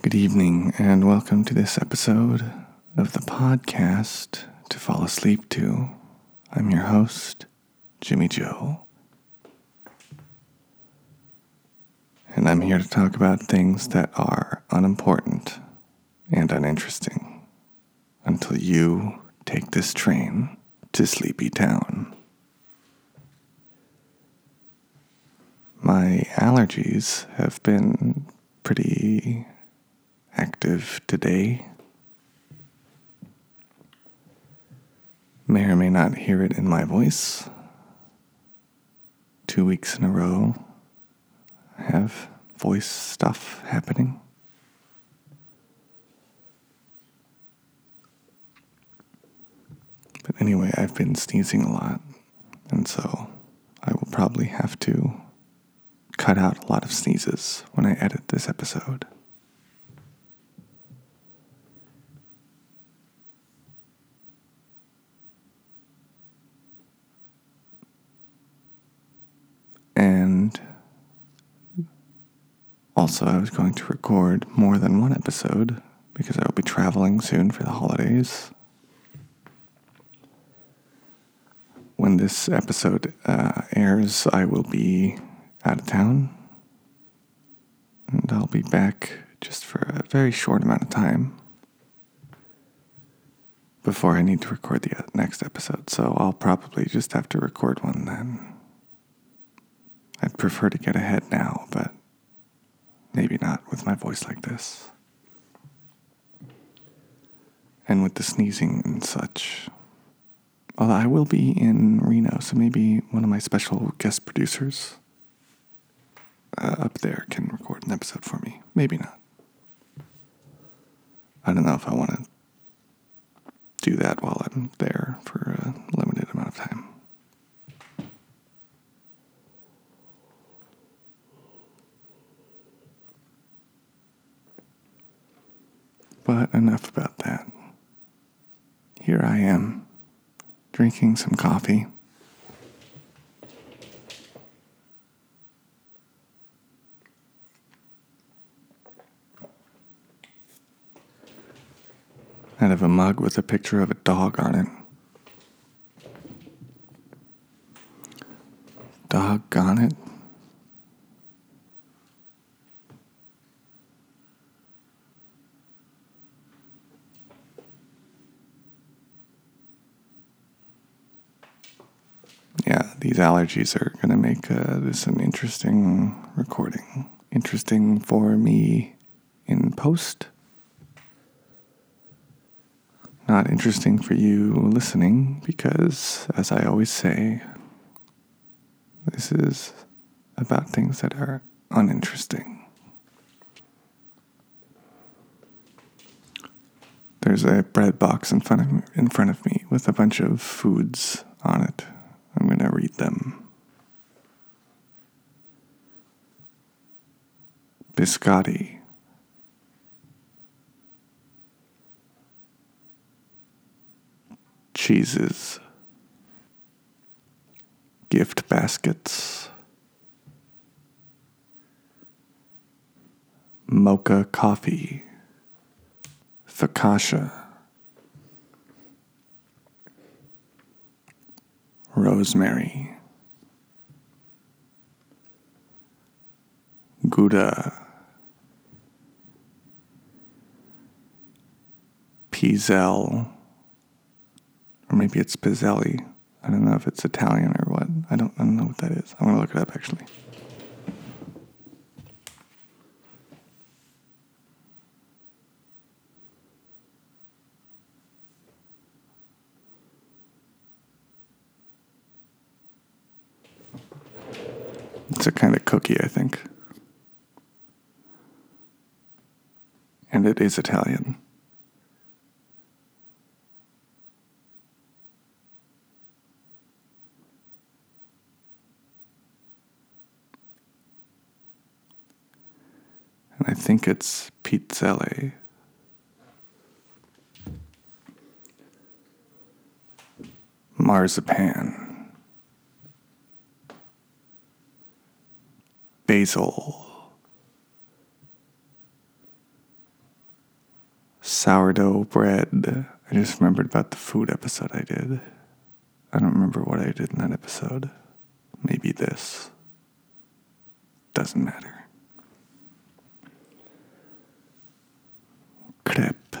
Good evening, and welcome to this episode of the podcast to fall asleep to. I'm your host, Jimmy Joe. And I'm here to talk about things that are unimportant and uninteresting until you take this train to Sleepy Town. My allergies have been pretty active today. May or may not hear it in my voice. Two weeks in a row, I have voice stuff happening. But anyway, I've been sneezing a lot, and so I will probably have to cut out a lot of sneezes when I edit this episode. And also, I was going to record more than one episode because I will be traveling soon for the holidays. When this episode uh, airs, I will be out of town. And I'll be back just for a very short amount of time before I need to record the uh, next episode. So I'll probably just have to record one then. I'd prefer to get ahead now, but maybe not with my voice like this. And with the sneezing and such. Although I will be in Reno, so maybe one of my special guest producers uh, up there can record an episode for me. Maybe not. I don't know if I want to do that while I'm there for a limited amount of time. But enough about that. Here I am, drinking some coffee. Out of a mug with a picture of a dog on it. Doggone it. yeah, these allergies are going to make uh, this an interesting recording. Interesting for me in post. Not interesting for you listening because, as I always say, this is about things that are uninteresting. There's a bread box in front of in front of me with a bunch of foods on it. I'm going to read them. Biscotti. Cheeses. Gift baskets. Mocha coffee. Focaccia. Rosemary, Gouda, Pizel, or maybe it's Pizzelli. I don't know if it's Italian or what. I don't, I don't know what that is. I'm to look it up actually. It's a kind of cookie, I think. And it Italian. And I think it's pizzelle. Marzipan. Basil. Sourdough bread. I just remembered about the food episode I did. I don't remember what I did in that episode. Maybe this. Doesn't matter. Crepe.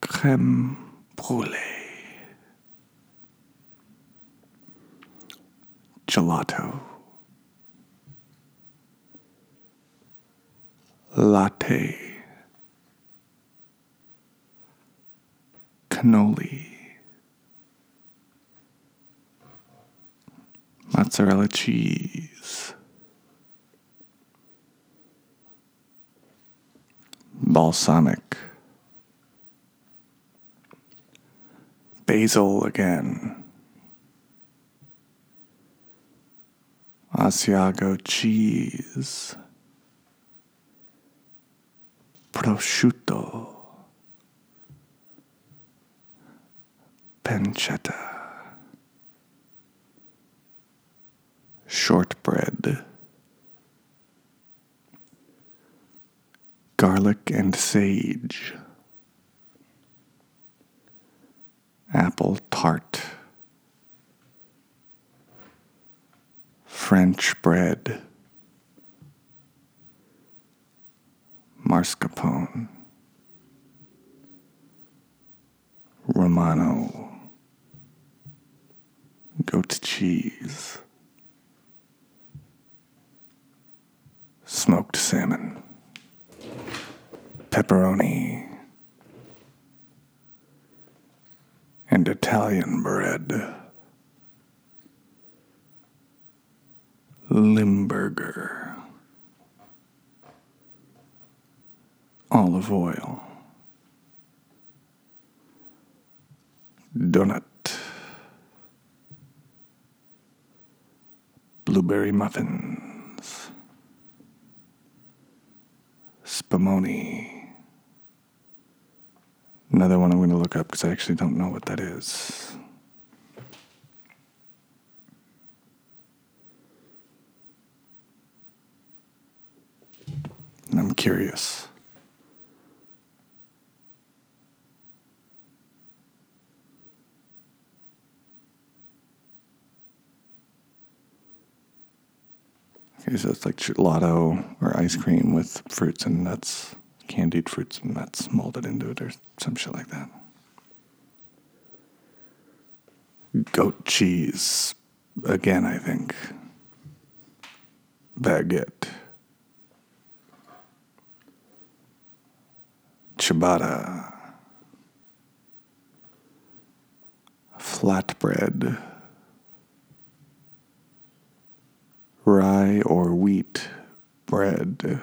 Creme brulee. Gelato. Latte. Cannoli. Mozzarella cheese. Balsamic. Basil again. Asiago cheese. Prosciutto. Pancetta. Shortbread. Garlic and sage. Apple tart. French bread. Mascarpone. Romano. Goat cheese. Smoked salmon. Pepperoni. And Italian bread. Limburger. Olive oil. Donut. Blueberry muffins. Spumoni. Another one I'm going to look up because I actually don't know what that is. I'm curious. Okay, so it's like gelato or ice cream with fruits and nuts, candied fruits and nuts molded into it or some shit like that. Goat cheese, again, I think. Baguette. Ciabatta. Flatbread. Rye or wheat bread.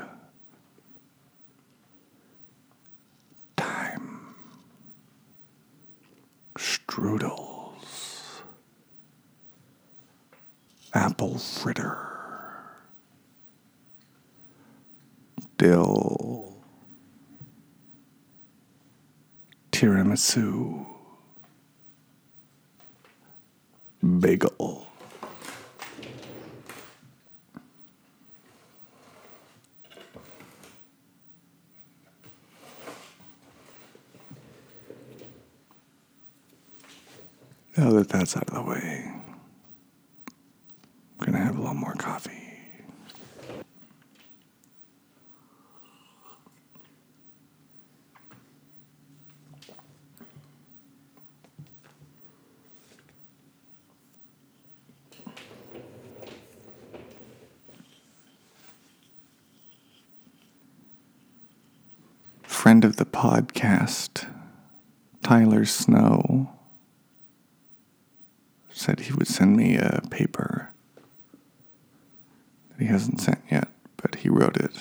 Thyme. Strudels. Apple fritter. Dill. Tiramisu. Bagel. Now that that's out of the way, I'm to have a little more coffee. Friend of the podcast, Tyler Snow said he would send me a paper that he hasn't sent yet, but he wrote it.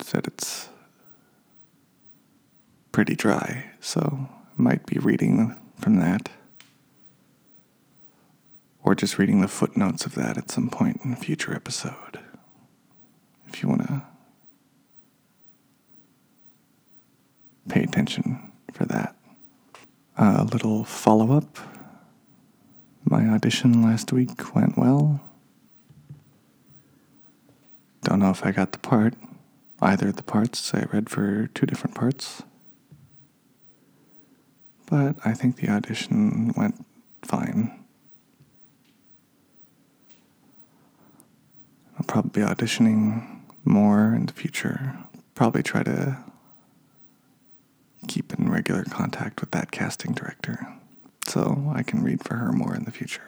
Said it's pretty dry, so might be reading from that. Or just reading the footnotes of that at some point in a future episode. If you want to pay attention for that. A little follow up my audition last week went well. Don't know if I got the part, either of the parts. I read for two different parts. But I think the audition went fine. I'll probably be auditioning more in the future. Probably try to keep in regular contact with that casting director so I can read for her more in the future.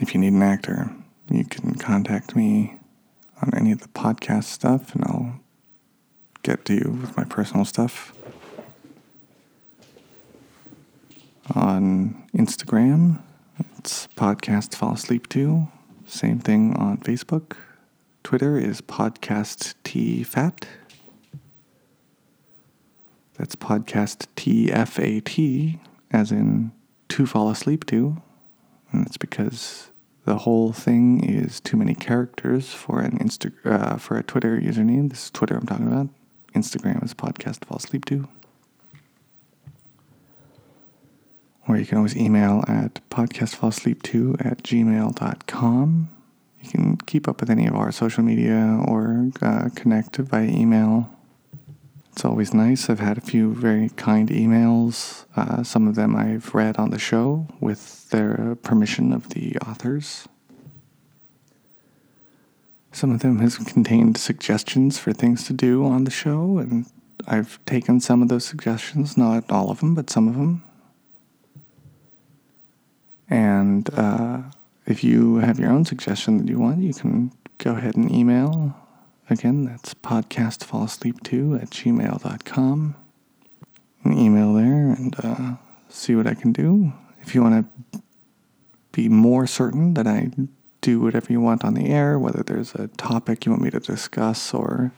If you need an actor, you can contact me on any of the podcast stuff and I'll get to you with my personal stuff. On Instagram, it's podcast fall asleep to. Same thing on Facebook. Twitter is podcast T fat. That's podcast T F A T, as in to fall asleep to. And that's because the whole thing is too many characters for an Insta uh, for a Twitter username. This is Twitter I'm talking about. Instagram is podcast to fall asleep to. Or you can always email at podcastfallsleep2 at gmail.com. You can keep up with any of our social media or uh, connect via email. It's always nice. I've had a few very kind emails. Uh, some of them I've read on the show with their permission of the authors. Some of them has contained suggestions for things to do on the show, and I've taken some of those suggestions, not all of them, but some of them. And uh, if you have your own suggestion that you want, you can go ahead and email. Again, that's podcastfallasleep2 at gmail.com. An email there and uh, see what I can do. If you want to be more certain that I do whatever you want on the air, whether there's a topic you want me to discuss or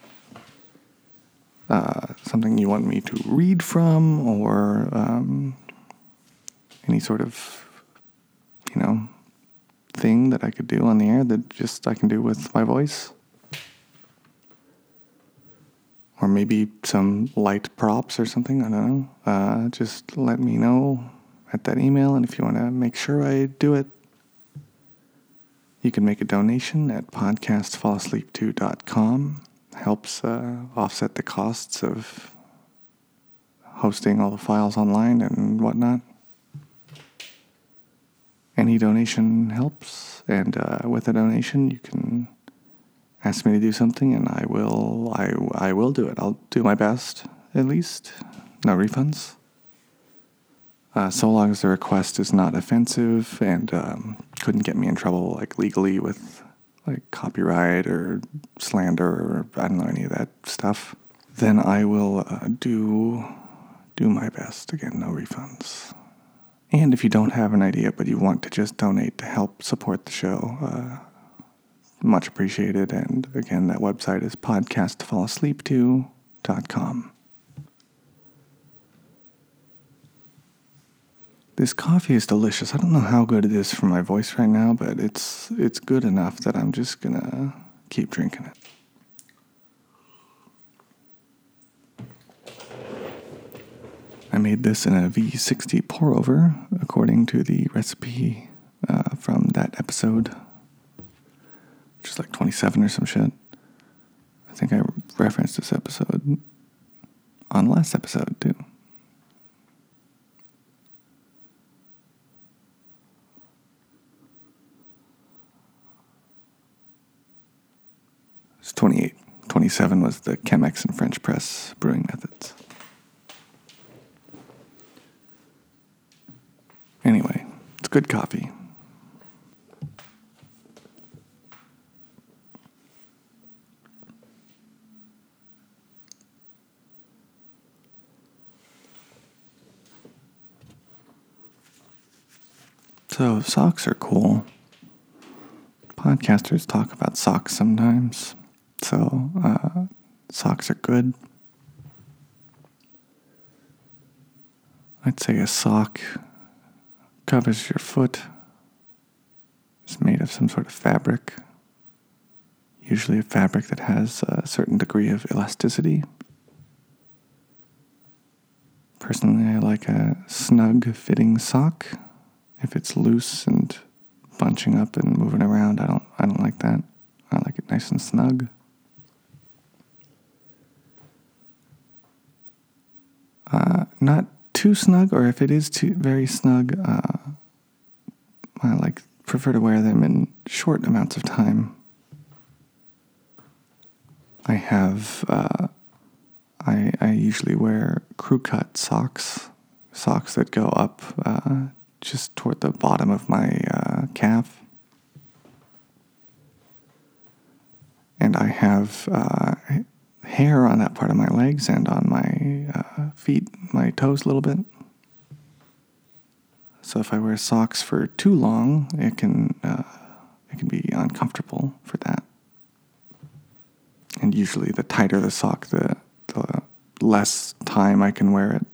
uh, something you want me to read from or um, any sort of, you know, thing that I could do on the air that just I can do with my voice. Or maybe some light props or something, I don't know. Uh, just let me know at that email, and if you want to make sure I do it, you can make a donation at podcastfallasleep2.com. Helps uh, offset the costs of hosting all the files online and whatnot. Any donation helps, and uh, with a donation, you can ask me to do something, and I will. I I will do it. I'll do my best, at least. No refunds. Uh, so long as the request is not offensive and um, couldn't get me in trouble like legally with like copyright or slander or I don't know any of that stuff, then I will uh, do do my best. Again, no refunds. And if you don't have an idea but you want to just donate to help support the show, uh, much appreciated. And again, that website is podcastfallasleep2.com. This coffee is delicious. I don't know how good it is for my voice right now, but it's it's good enough that I'm just gonna keep drinking it. I made this in a V60 pour over, according to the recipe uh, from that episode, which is like 27 or some shit. I think I referenced this episode on last episode too. It's 28. 27 was the Chemex and French press brewing methods. Anyway, it's good coffee. So, socks are cool. Podcasters talk about socks sometimes. So, uh, socks are good. I'd say a sock covers your foot. It's made of some sort of fabric, usually a fabric that has a certain degree of elasticity. Personally, I like a snug fitting sock. If it's loose and bunching up and moving around. I don't I don't like that. I like it nice and snug. Uh, not too snug, or if it is too very snug, uh, I like prefer to wear them in short amounts of time. I have uh, I I usually wear crew cut socks, socks that go up uh, just toward the bottom of my uh, calf. And I have uh, hair on that part of my legs and on my uh, feet, my toes a little bit. So if I wear socks for too long, it can uh, it can be uncomfortable for that. And usually, the tighter the sock, the the less time I can wear it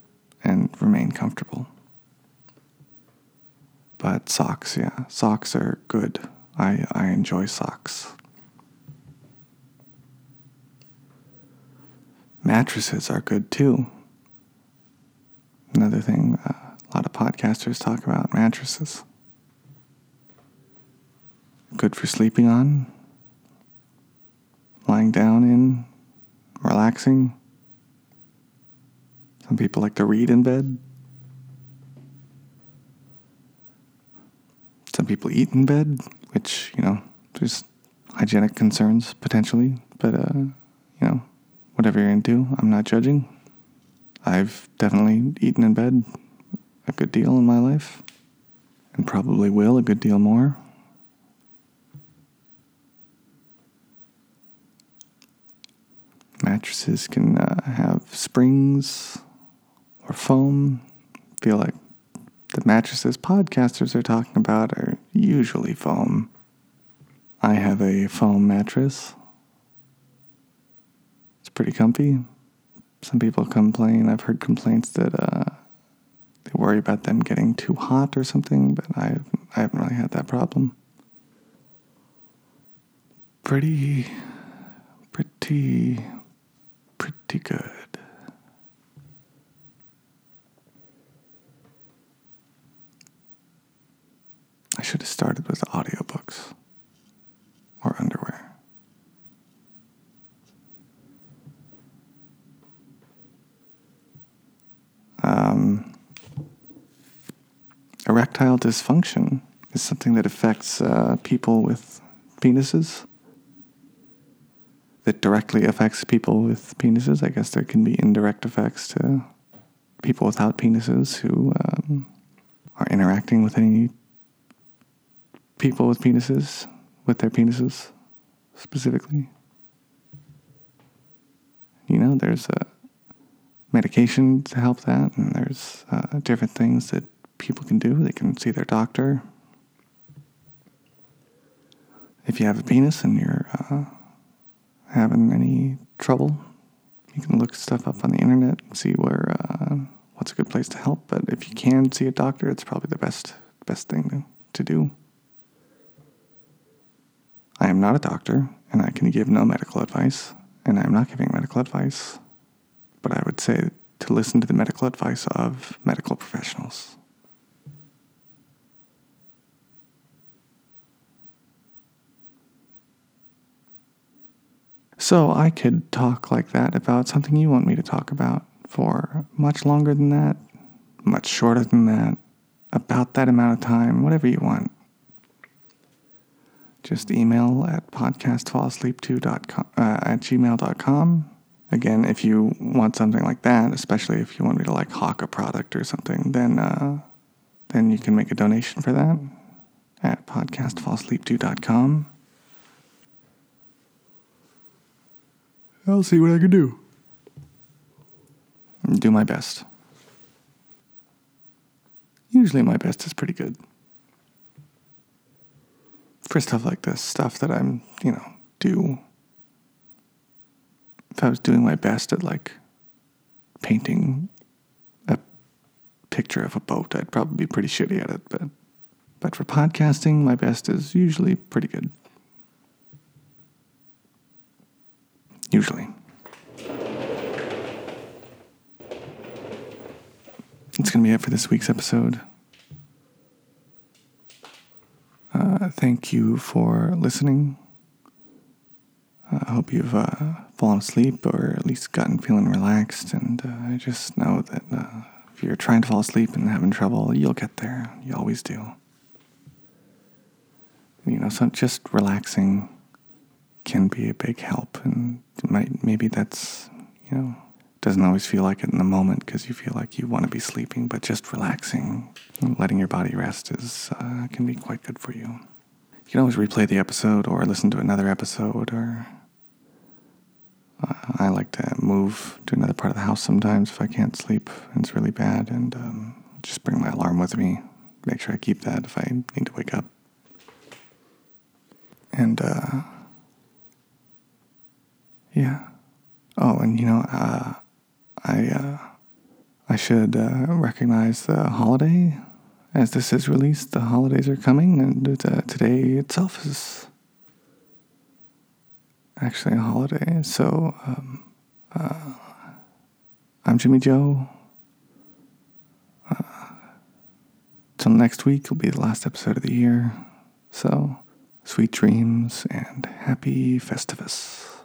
and remain comfortable. But socks, yeah, socks are good. I, I enjoy socks. Mattresses are good too. Another thing uh, a lot of podcasters talk about mattresses. Good for sleeping on, lying down in, relaxing. Some people like to read in bed. People eat in bed, which, you know, there's hygienic concerns potentially, but, uh, you know, whatever you're into, I'm not judging. I've definitely eaten in bed a good deal in my life, and probably will a good deal more. Mattresses can uh, have springs or foam. feel like the mattresses podcasters are talking about are usually foam. I have a foam mattress. It's pretty comfy. Some people complain. I've heard complaints that uh, they worry about them getting too hot or something, but I I haven't really had that problem. Pretty, pretty, pretty good. I should have started with audiobooks or underwear. Um, erectile dysfunction is something that affects uh, people with penises. That directly affects people with penises. I guess there can be indirect effects to people without penises who um, are interacting with any people with penises, with their penises specifically. You know, there's a medication to help that, and there's uh, different things that people can do. They can see their doctor. If you have a penis and you're uh, having any trouble, you can look stuff up on the internet and see where uh, what's a good place to help. But if you can see a doctor, it's probably the best best thing to, to do. I am not a doctor, and I can give no medical advice, and I am not giving medical advice, but I would say to listen to the medical advice of medical professionals. So I could talk like that about something you want me to talk about for much longer than that, much shorter than that, about that amount of time, whatever you want just email at podcastfallasleep2.com, uh, at gmail.com. Again, if you want something like that, especially if you want me to like hawk a product or something, then uh, then you can make a donation for that at podcastfallasleep2.com. I'll see what I can do. Mm, do my best. Usually my best is pretty good for stuff like this, stuff that I'm, you know, do. If I was doing my best at like painting a picture of a boat, I'd probably be pretty shitty at it. But, but for podcasting, my best is usually pretty good. Usually. It's going to be it for this week's episode. Uh, uh, thank you for listening. I hope you've uh, fallen asleep or at least gotten feeling relaxed. And uh, I just know that uh, if you're trying to fall asleep and having trouble, you'll get there. You always do. You know, so just relaxing can be a big help. And might, maybe that's, you know, doesn't always feel like it in the moment because you feel like you want to be sleeping, but just relaxing, letting your body rest is uh, can be quite good for you. You can always replay the episode or listen to another episode or I like to move to another part of the house sometimes if I can't sleep and it's really bad, and um, just bring my alarm with me. Make sure I keep that if I need to wake up. And uh, yeah. Oh, and you know, uh, I uh, I should uh, recognize the holiday as this is released. The holidays are coming, and uh, today itself is actually a holiday. So, um, uh, I'm Jimmy Joe. Uh, till next week will be the last episode of the year. So, sweet dreams and happy Festivus.